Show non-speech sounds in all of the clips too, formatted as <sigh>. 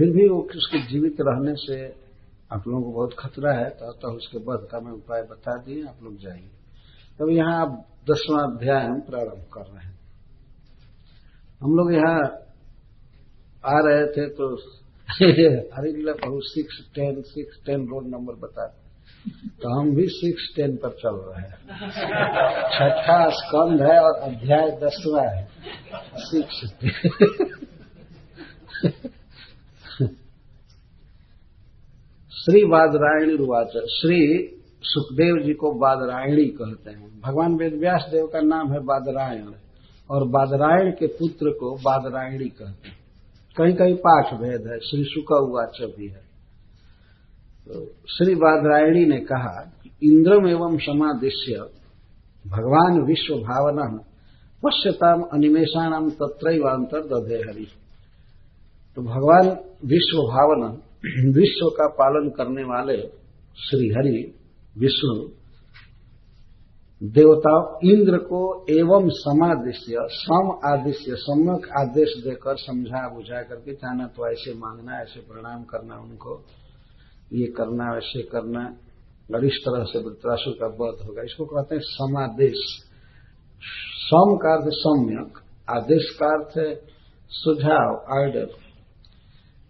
फिर भी वो उसके जीवित रहने से आप लोगों को बहुत खतरा है तो अतः उसके वध का मैं उपाय बता दिए, आप लोग जाइए। तब तो यहाँ आप दसवां अध्याय हम प्रारंभ कर रहे हैं। हम लोग यहाँ आ रहे थे तो हरिला बहुत six ten six ten road number बता तो हम भी सिक्स टेन पर चल रहे हैं। छठा स्कंद है और अध्याय दसवा है। सिक्स <laughs> श्री बादरायणी रुवाच। श्री सुखदेव जी को बादरायणी कहते हैं। भगवान वेद व्यास देव का नाम है बादरायण और बादरायण के पुत्र को बादरायणी कहते हैं। कहीं कहीं पाठ भेद है, श्री सुख उवाच भी है। तो श्री बादरायणी ने कहा कि इंद्रम एवं समादिश्य भगवान विश्व भावना पश्यताम अनिमेषाणाम तत्रैवांतर दधे हरि। तो भगवान विश्व भावना विश्व का पालन करने वाले श्रीहरि, विष्णु देवताओं इंद्र को एवं समादेश्य, सम आदेश्य, सम्यक आदेश देकर समझा बुझा करके चाहना तो ऐसे मांगना, ऐसे प्रणाम करना, उनको ये करना, वैसे करना, और इस तरह से वृत्रासुर का वध होगा इसको कहते हैं समादेश। सम का अर्थ सम्यक, आदेश का अर्थ सुझाव आर्डर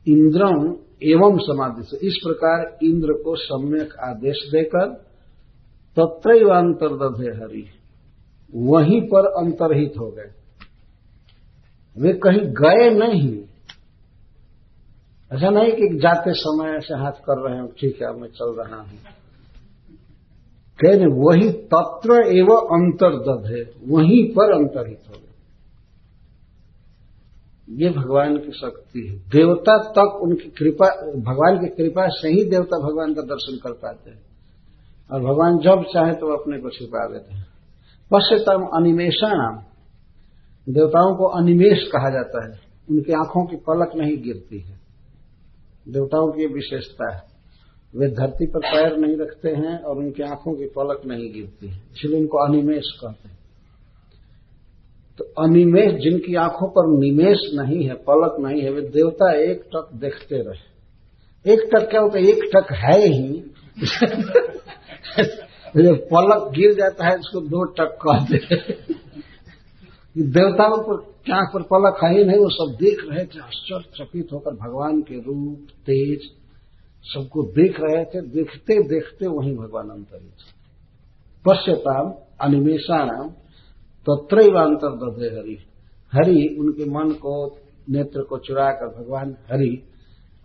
इंद्रम एवं समाधि से। इस प्रकार इंद्र को सम्यक आदेश देकर तत्र अंतर्दधे हरि, वहीं पर अंतरहित हो गए। वे कहीं गए नहीं। ऐसा नहीं कि जाते समय ऐसे हाथ कर रहे हैं, ठीक है मैं चल रहा हूँ। कहने वही तत्र एवं अंतर्दध है वहीं पर अंतरहित हो गए। ये भगवान की शक्ति है। देवता तक उनकी कृपा, भगवान की कृपा से ही देवता भगवान का दर्शन कर पाते हैं। और भगवान जब चाहे तो अपने को छिपा देते हैं। पश्चितम अनिमेषण देवताओं को अनिमेश कहा जाता है। उनकी आँखों की पलक नहीं गिरती है। देवताओं की विशेषता है। वे धरती पर पैर नहीं रखते हैं और उनकी आँखों की पलक नहीं गिरती है। इसलिए उनको अनिमेश कहते हैं। तो अनिमेश जिनकी आँखों पर निमेश नहीं है, पलक नहीं है, वे देवता एक टक देखते रहे। एक टक क्या होता है? एक टक है ही। <laughs> पलक गिर जाता है, इसको दो टक कहते देवताओं पर क्या पर पलक है ही नहीं, वो सब देख रहे थे आश्चर्य आश्चर्यचकित होकर भगवान के रूप, तेज, सबको देख रहे थे देखते देखते वहीं भगवान अंतरित। पश्यताम अनिमेषाणाम तत्रैवांतर दधे हरि। हरि, उनके मन को, नेत्र को चुरा कर भगवान हरि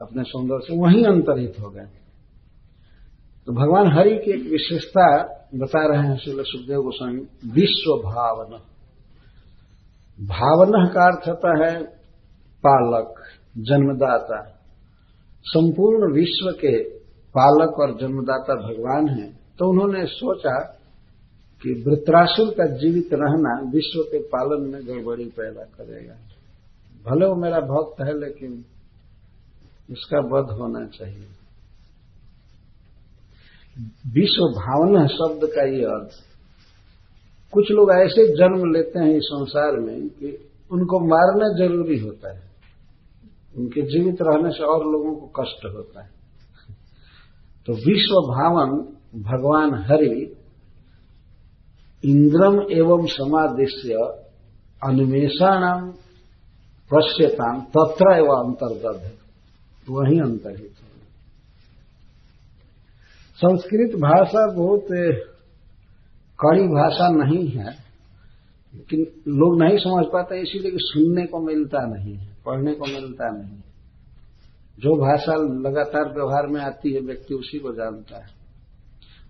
अपने सौंदर्य से वहीं अंतरित हो गए। तो भगवान हरि की एक विशेषता बता रहे हैं श्री सुखदेव गोस्वामी विश्व भावना भावना का अर्थ होता है पालक, जन्मदाता। संपूर्ण विश्व के पालक और जन्मदाता भगवान हैं तो उन्होंने सोचा कि वृत्रासुर का जीवित रहना विश्व के पालन में गड़बड़ी पैदा करेगा। भले वो मेरा भक्त है, लेकिन इसका वध होना चाहिए। विश्व भावना शब्द का ये अर्थ। कुछ लोग ऐसे जन्म लेते हैं इस संसार में कि उनको मारना ज़रूरी होता है। उनके जीवित रहने से और लोगों को कष्ट होता है। तो विश्व भावन, भगवान हरि इंद्रम एवं समादेश्य अन्वेषाणाम पश्यताम तत्र एवं अंतर्गत है वही अंतर्हित है संस्कृत भाषा बहुत कड़ी भाषा नहीं है, लेकिन लोग नहीं समझ पाते, इसीलिए कि सुनने को मिलता नहीं है, पढ़ने को मिलता नहीं जो भाषा लगातार व्यवहार में आती है, व्यक्ति उसी को जानता है।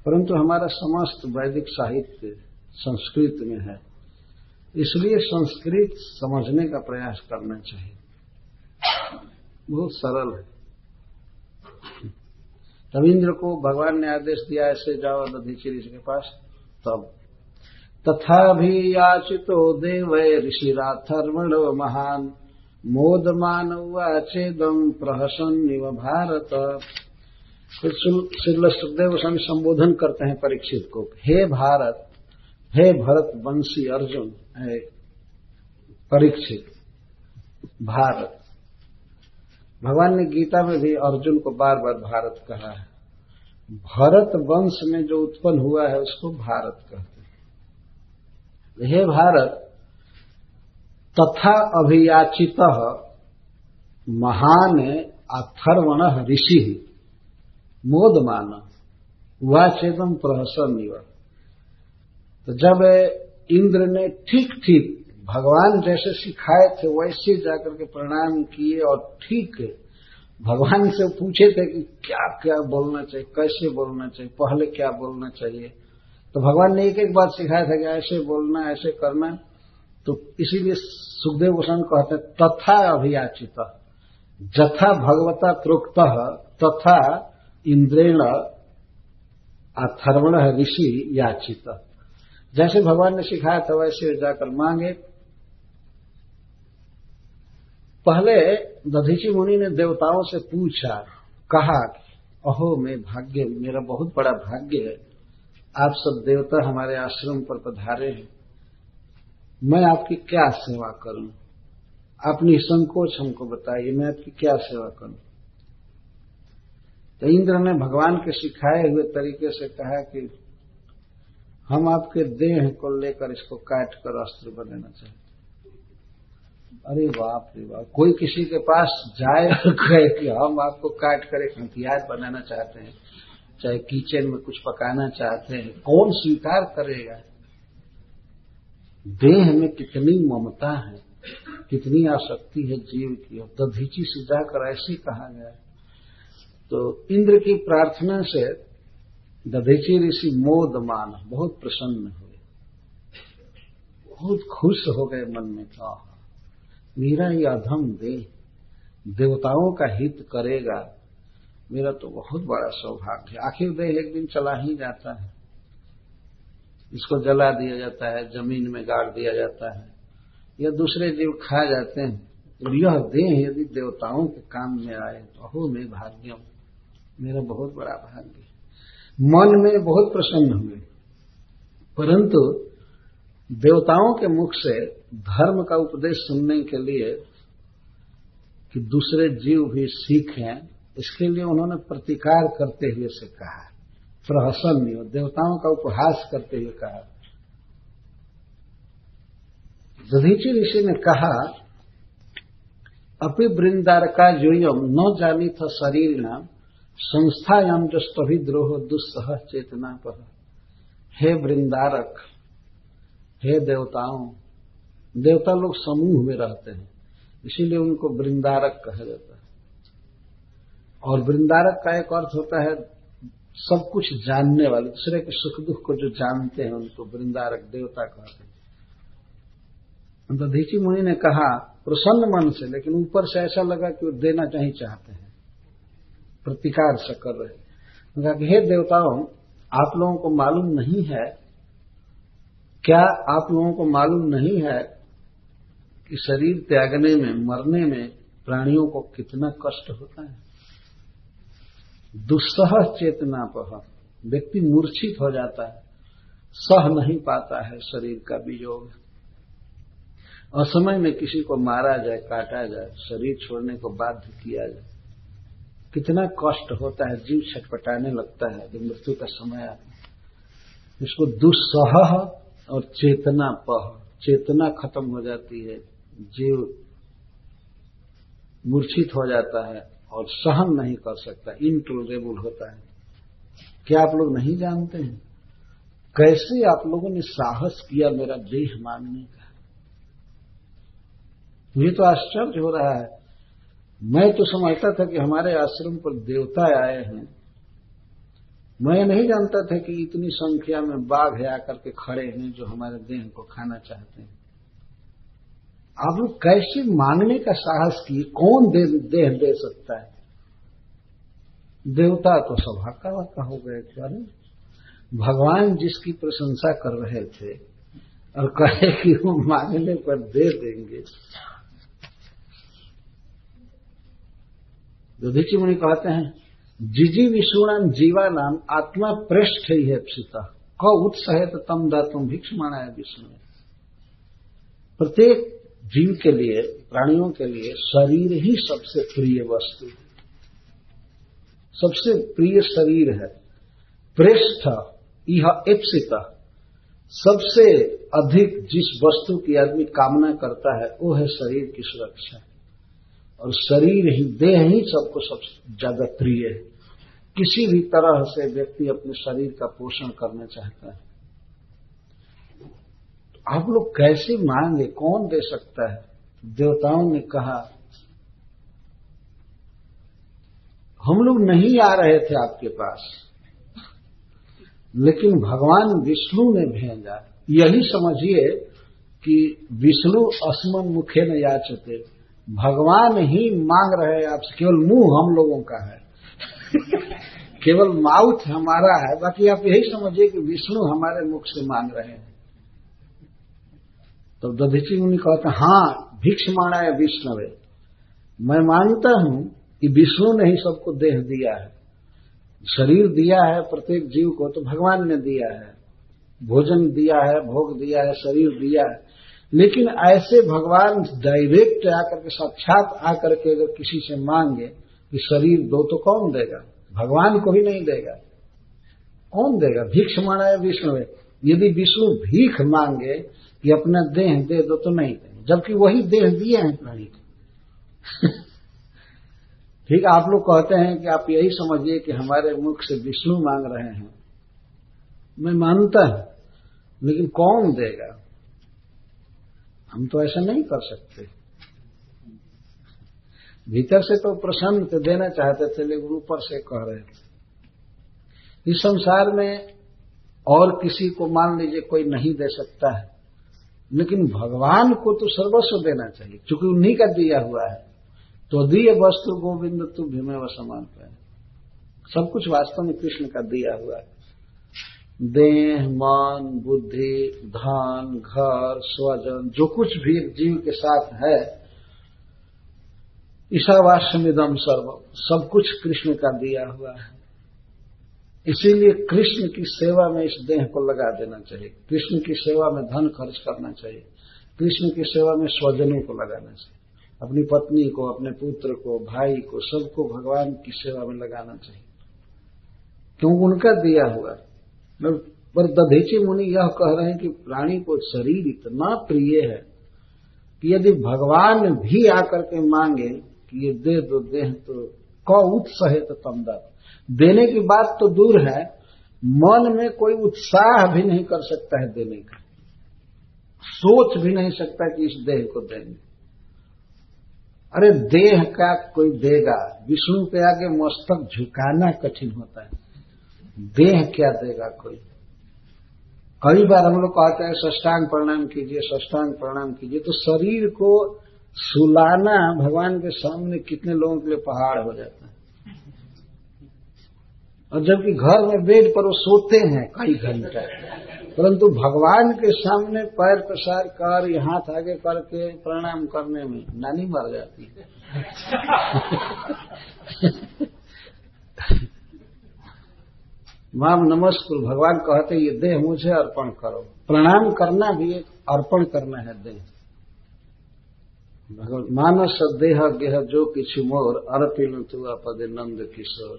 परंतु हमारा समस्त वैदिक साहित्य संस्कृत में है। इसलिए संस्कृत समझने का प्रयास करना चाहिए। बहुत सरल है। इंद्र को भगवान ने आदेश दिया, ऐसे जाओ दधीचि ऋषि के पास। तब तथा भी याचितो देव ऋषिराथर्वण महान, मोदमान चेदम प्रहसन निव भारत। श्री सुखदेव स्वामी संबोधन करते हैं परीक्षित को, हे भारत हे भरत वंशी अर्जुन है परीक्षित भारत भगवान ने गीता में भी अर्जुन को बार बार भारत कहा है। भरत वंश में जो उत्पन्न हुआ है, उसको भारत कहते हैं। हे भारत, तथा अभियाचित महान अथर्वण ऋषि मोदमान वाचेदम प्रहसन तो जब इंद्र ने ठीक ठीक भगवान जैसे सिखाए थे, वैसे जाकर के प्रणाम किए और ठीक भगवान से पूछे थे कि क्या क्या बोलना चाहिए, कैसे बोलना चाहिए, पहले क्या बोलना चाहिए। तो भगवान ने एक एक बात सिखाया था कि ऐसे बोलना, ऐसे करना। तो इसीलिए सुखदेव गोस्वामी कहते, तथा अभियाचित, जथा भगवता प्रोक्त, तथा इंद्रेण अथर्वण ऋषि याचित। जैसे भगवान ने सिखाया था, वैसे जाकर मांगे। पहले दधीची मुनि ने देवताओं से पूछा, कहा अहो, मैं भाग्य, मेरा बहुत बड़ा भाग्य है। आप सब देवता हमारे आश्रम पर पधारे हैं। मैं आपकी क्या सेवा करूँ? आप निसंकोच हमको बताइए, मैं आपकी क्या सेवा करूँ? तो इंद्र ने भगवान के सिखाए हुए तरीके से कहा कि हम आपके देह को लेकर इसको काट कर अस्त्र बनाना चाहते अरे बाप रे बाप, कोई किसी के पास जाए और कहे कि हम आपको काट कर एक हथियार बनाना चाहते हैं, चाहे किचन में कुछ पकाना चाहते हैं, कौन स्वीकार करेगा? देह में कितनी ममता है, कितनी आसक्ति है जीव की, और दधीची से जाकर ऐसे कहा गया। तो इंद्र की प्रार्थना से दधीची ऋषि मोद मान, बहुत प्रसन्न हुए। बहुत खुश हो गए मन में कहा मेरा ये अधम दे, देवताओं का हित करेगा। मेरा तो बहुत बड़ा सौभाग्य आखिर देह एक दिन चला ही जाता है। इसको जला दिया जाता है, ज़मीन में गाड़ दिया जाता है। या दूसरे जीव खा जाते हैं। तो यह देह यदि देवताओं के काम में आए तो अहो, मैं भाग्यम मेरा बहुत बड़ा भाग्य मन में बहुत प्रसन्न हुए। परंतु देवताओं के मुख से धर्म का उपदेश सुनने के लिए कि दूसरे जीव भी सीखें इसके लिए उन्होंने प्रतिकार करते हुए से कहा। प्रहसन नहीं हो देवताओं का उपहास करते हुए कहा। दधीची ऋषि ने कहा, अपि वृंदारका योयम न जानी था शरीर नाम संस्थायाम स्तभी द्रोह दुस्सह चेतना पर। हे वृंदारक, हे देवताओं, देवता लोग समूह में रहते हैं, इसीलिए उनको वृंदारक कहा जाता है। और वृंदारक का एक अर्थ होता है, सब कुछ जानने वाले, दूसरे के सुख दुख को जो जानते हैं, उनको वृंदारक देवता कहते हैं। तो धीची मुनि ने कहा, प्रसन्न मन से, लेकिन ऊपर से ऐसा लगा कि वो देना नहीं चाहते हैं। प्रतिकार से कर रहे कि, हे देवताओं, आप लोगों को मालूम नहीं है, क्या आप लोगों को मालूम नहीं है कि शरीर त्यागने में, मरने में प्राणियों को कितना कष्ट होता है? दुस्सह चेतना पर व्यक्ति मूर्छित हो जाता है। सह नहीं पाता है शरीर का वियोग। असमय में किसी को मारा जाए, काटा जाए, शरीर छोड़ने को बाध्य किया जाए। कितना कष्ट होता है, जीव छटपटाने लगता है, जब मृत्यु का समय आता इसको दुस्सह और चेतना पह, चेतना खत्म हो जाती है, जीव मूर्छित हो जाता है और सहन नहीं कर सकता इनटोलरेबल होता है। क्या आप लोग नहीं जानते हैं? कैसे आप लोगों ने साहस किया मेरा देह मानने का? मुझे तो आश्चर्य हो रहा है। मैं तो समझता था कि हमारे आश्रम पर देवता आए हैं। मैं नहीं जानता था कि इतनी संख्या में बाघ है आकर के खड़े हैं जो हमारे देह को खाना चाहते हैं। आप लोग कैसे मांगने का साहस किए कौन दे, देह दे सकता है? देवता तो सभा का हो गए अरे। भगवान जिसकी प्रशंसा कर रहे थे और कहे कि वो मांगने पर दे देंगे। युधिची मुनि कहते हैं, जिजी विषुणाम जीवा नाम आत्मा पृष्ठ ही है पिता क उत्साह तम दातुम है विष्णु। प्रत्येक जीव के लिए, प्राणियों के लिए शरीर ही सबसे प्रिय वस्तु है। सबसे प्रिय शरीर है। प्रेष्ठ यह एप्सित सबसे अधिक जिस वस्तु की आदमी कामना करता है, वो है शरीर की सुरक्षा। और शरीर ही, देह ही सबको सबसे ज़्यादा प्रिय है। किसी भी तरह से व्यक्ति अपने शरीर का पोषण करना चाहता है। आप लोग कैसे मांगे? कौन दे सकता है? देवताओं ने कहा, हम लोग नहीं आ रहे थे आपके पास, लेकिन भगवान विष्णु ने भेजा। यही समझिए कि विष्णु अस्मन मुखे न याचते। भगवान ही मांग रहे हैं आपसे केवल मुँह हम लोगों का है। केवल माउथ हमारा है, बाकी आप यही समझिए कि विष्णु हमारे मुख से मांग रहे हैं। तो दधीची मुनि कहते हैं हाँ भिक्ष माना है विष्णवे। मैं मानता हूँ कि विष्णु ने ही सबको देह दिया है। शरीर दिया है प्रत्येक जीव को तो भगवान ने दिया है। भोजन दिया है, भोग दिया है, शरीर दिया है। लेकिन ऐसे भगवान डायरेक्ट आकर के साक्षात आकर के अगर किसी से मांगे कि शरीर दो तो कौन देगा? भगवान को ही नहीं देगा। कौन देगा? भिक्ष माना है विष्णु। यदि विष्णु भीख मांगे कि अपना देह दे दो तो नहीं देंगे, जबकि वही देह दिए हैं प्राणी को <laughs> ठीक, आप लोग कहते हैं कि आप यही समझिए कि हमारे मुख से विष्णु मांग रहे हैं। मैं मानता हूँ, लेकिन कौन देगा? हम तो ऐसा नहीं कर सकते। भीतर से तो प्रसन्न देना चाहते थे, लेकिन ऊपर से कह रहे थे। इस संसार में और किसी को मान लीजिए कोई नहीं दे सकता है, लेकिन भगवान को तो सर्वस्व देना चाहिए। क्योंकि उन्हीं का दिया हुआ है तो दिए वस्तु गोविंद, तू भीमे व समान पाए सब कुछ वास्तव में कृष्ण का दिया हुआ है। देह, मान, बुद्धि धन घर, स्वजन, जो कुछ भी जीव के साथ है ईशावास्यमिदम सर्व, सब कुछ कृष्ण का दिया हुआ है। इसीलिए कृष्ण की सेवा में इस देह को लगा देना चाहिए। कृष्ण की सेवा में धन खर्च करना चाहिए। कृष्ण की सेवा में स्वजनों को लगाना चाहिए। अपनी पत्नी को, अपने पुत्र को, भाई को, सबको भगवान की सेवा में लगाना चाहिए। क्यों? उनका दिया हुआ पर दधेची मुनि यह कह रहे हैं कि प्राणी को शरीर इतना प्रिय है कि यदि भगवान भी आकर के मांगे कि ये दे दो देह तो क तो तमदत्त देने की बात तो दूर है, मन में कोई उत्साह भी नहीं कर सकता है देने का। सोच भी नहीं सकता कि इस देह को देंगे। अरे देह का कोई देगा, विष्णु के आगे मस्तक झुकाना कठिन होता है। देह क्या देगा कोई? कई बार हम लोग कहते हैं, सष्टांग प्रणाम कीजिए, सष्टांग प्रणाम कीजिए। तो शरीर को सुलाना भगवान के सामने कितने लोगों के लिए पहाड़ हो जाता है। और जबकि घर में बेड पर वो सोते हैं कई घंटे। परंतु भगवान के सामने पैर प्रसार कर हाथ आगे करके प्रणाम करने में नानी मर जाती है। <laughs> माम नमस्कुर, भगवान कहते ये देह मुझे अर्पण करो। प्रणाम करना भी एक अर्पण करना है देह। मानस देह गेह जो किछु मोर, अर्पिल तु पदे नंद किशोर।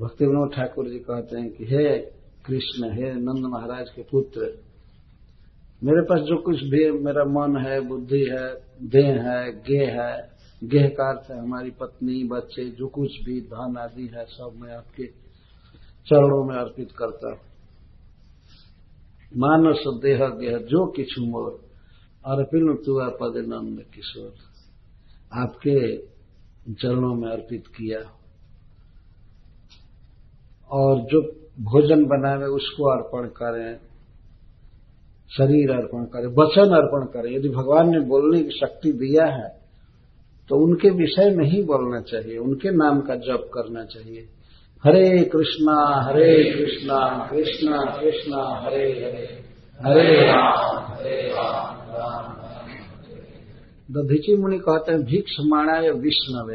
भक्ति विनोद ठाकुर जी कहते हैं कि, हे कृष्ण, हे नंद महाराज के पुत्र, मेरे पास जो कुछ भी मेरा मन है, बुद्धि है, देह है, गेह है गेह का अर्थ है हमारी पत्नी, बच्चे, जो कुछ भी, धन आदि है, सब मैं आपके चरणों में अर्पित करता हूँ। मानस देह गेह जो किछु मोर, अर्पिन तुआ पद नंद किशोर। आपके चरणों में अर्पित किया। और जो भोजन बनावे उसको अर्पण करें। शरीर अर्पण करें, वचन अर्पण करें। यदि भगवान ने बोलने की शक्ति दिया है तो उनके विषय में ही बोलना चाहिए, उनके नाम का जप करना चाहिए। हरे कृष्णा हरे कृष्णा कृष्णा कृष्णा हरे हरे। हरे राम हरे राम राम दधीची मुनि कहते हैं भिक्ष माणा माणाय विष्णवे।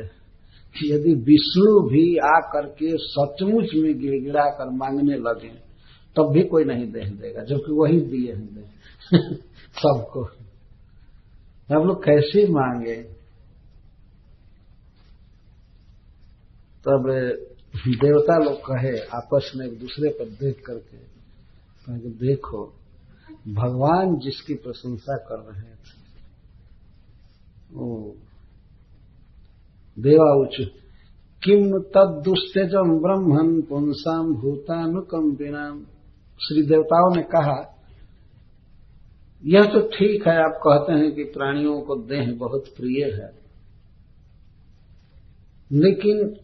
यदि विष्णु भी आ करके सचमुच में गिड़गिड़ा कर मांगने लगे तब भी कोई नहीं दे देगा जबकि वही दिए हैं <laughs> सबको। हम लोग कैसे मांगे? तब देवता लोग कहे, आपस में एक दूसरे पर देख करके, कहे देखो, भगवान जिसकी प्रशंसा कर रहे थे, ओ देवाउच किम तद दुस्तेजम ब्रह्मन पुंसाम भूतानुकंपिनाम श्री देवताओं ने कहा, यह तो ठीक है, आप कहते हैं कि प्राणियों को देह बहुत प्रिय है। लेकिन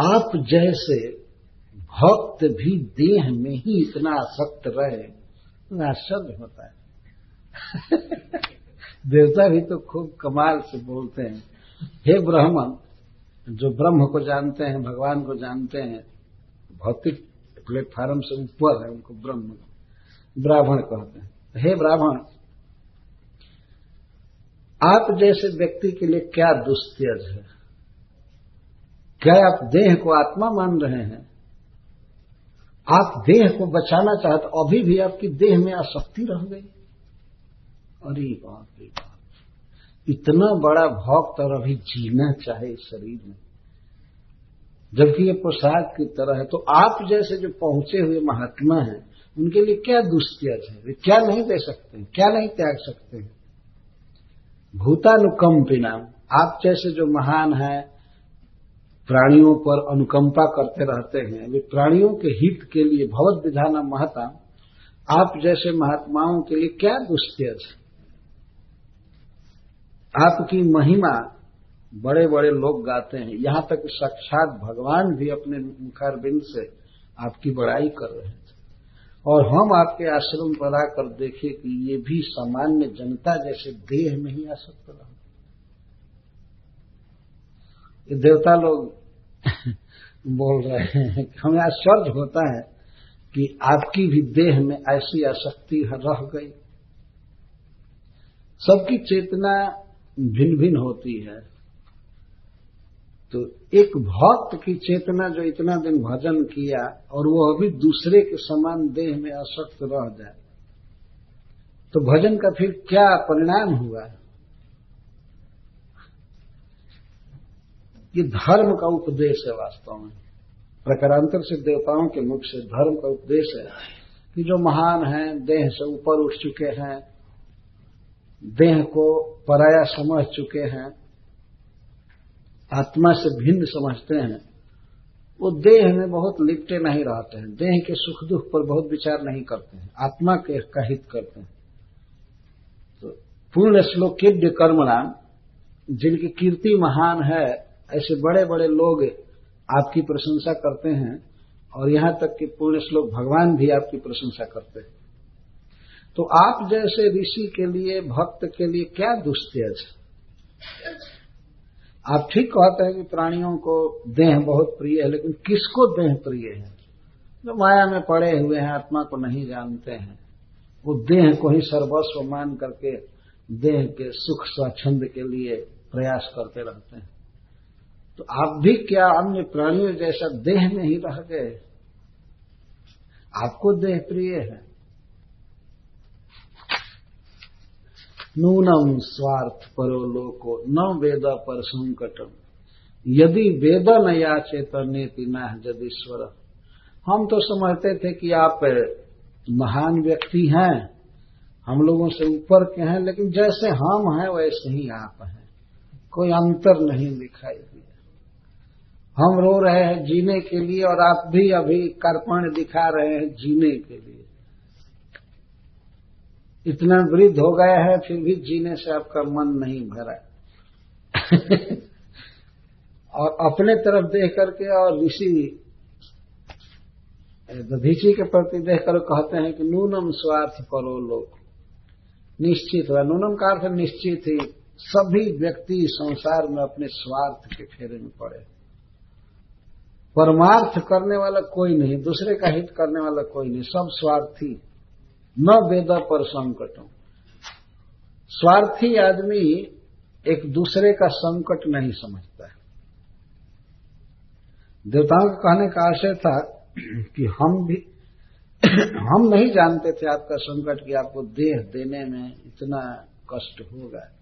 आप जैसे भक्त भी देह में ही इतना आसक्त रहे तो आश्चर्य होता है। <laughs> देवता भी तो खूब कमाल से बोलते हैं। हे ब्राह्मण, जो ब्रह्म को जानते हैं, भगवान को जानते हैं, भौतिक प्लेटफार्म से ऊपर है उनको ब्रह्म ब्राह्मण कहते हैं। हे ब्राह्मण, आप जैसे व्यक्ति के लिए क्या दुस्त्यज है? क्या आप देह को आत्मा मान रहे हैं। आप देह को बचाना चाहते, अभी भी आपकी देह में आसक्ति रह गई। अरे बाप रे बाप। इतना बड़ा भक्त और अभी जीना चाहे इस शरीर में। जबकि ये प्रसाद की तरह है तो आप जैसे जो पहुँचे हुए महात्मा हैं, उनके लिए क्या दुष्त्याग है? वे क्या नहीं दे सकते हैं? क्या नहीं त्याग सकते भूतानुकंपिना आप जैसे जो महान है प्राणियों पर अनुकंपा करते रहते हैं। वे प्राणियों के हित के लिए भगवत विधान महता। आप जैसे महात्माओं के लिए क्या दुष्त्यज आपकी महिमा बड़े बड़े लोग गाते हैं। यहाँ तक साक्षात भगवान भी अपने मुखारबिंद से आपकी बड़ाई कर रहे थे। और हम आपके आश्रम पर आकर देखे कि ये भी सामान्य जनता जैसे देह में ही आ सकता रहा। ये देवता लोग बोल रहे हैं। हमें आश्चर्य होता है कि आपकी भी देह में ऐसी आसक्ति रह गई। सबकी चेतना भिन्न भिन्न होती है। तो एक भक्त की चेतना जो इतना दिन भजन किया और वो अभी दूसरे के समान देह में असक्त रह जाए तो भजन का फिर क्या परिणाम हुआ? ये धर्म का उपदेश है वास्तव में। प्रकारांतर से देवताओं के मुख से धर्म का उपदेश है कि जो महान हैं, देह से ऊपर उठ चुके हैं, देह को पराया समझ चुके हैं, आत्मा से भिन्न समझते हैं, वो देह में बहुत लिपटे नहीं रहते हैं। देह के सुख दुख पर बहुत विचार नहीं करते हैं। आत्मा के का हित करते हैं। तो पूर्ण श्लोक कर्म नाम जिनकी कीर्ति महान है ऐसे बड़े बड़े लोग आपकी प्रशंसा करते हैं और यहाँ तक कि पूर्ण श्लोक भगवान भी आपकी प्रशंसा करते हैं। तो आप जैसे ऋषि के लिए, भक्त के लिए क्या दुस्त्यज आप ठीक कहते हैं कि प्राणियों को देह बहुत प्रिय है, लेकिन किसको देह प्रिय है? जो माया में पड़े हुए हैं, आत्मा को नहीं जानते हैं। वो देह को ही सर्वस्व मान करके देह के सुख स्वच्छंद के लिए प्रयास करते रहते हैं। तो आप भी क्या अन्य प्राणियों जैसा देह में ही रह गए? आपको देह प्रिय है। नूनम स्वार्थ परो लोको, न वेद पर संकटम। यदि वेद न या चेतनेति न जदीश्वर हम तो समझते थे कि आप महान व्यक्ति हैं, हम लोगों से ऊपर के हैं, लेकिन जैसे हम हैं, वैसे ही आप हैं। कोई अंतर नहीं दिखाई। हम रो रहे हैं जीने के लिए और आप भी अभी कर्पण दिखा रहे हैं जीने के लिए। इतना वृद्ध हो गया है, फिर भी जीने से आपका मन नहीं भरा। <laughs> और अपने तरफ़ देख करके और ऋषि दधीची के प्रति देख कर कहते हैं कि नूनम स्वार्थ परो लोग। निश्चित हुआ। नूनम का अर्थ निश्चित ही, सभी व्यक्ति संसार में अपने स्वार्थ के फेरे में पड़े। परमार्थ करने वाला कोई नहीं, दूसरे का हित करने वाला कोई नहीं, सब स्वार्थी। न वेद पर संकटों स्वार्थी आदमी एक दूसरे का संकट नहीं समझता है। देवताओं के कहने का आशय था कि हम भी, हम नहीं जानते थे आपका संकट कि आपको देह देने में इतना कष्ट होगा।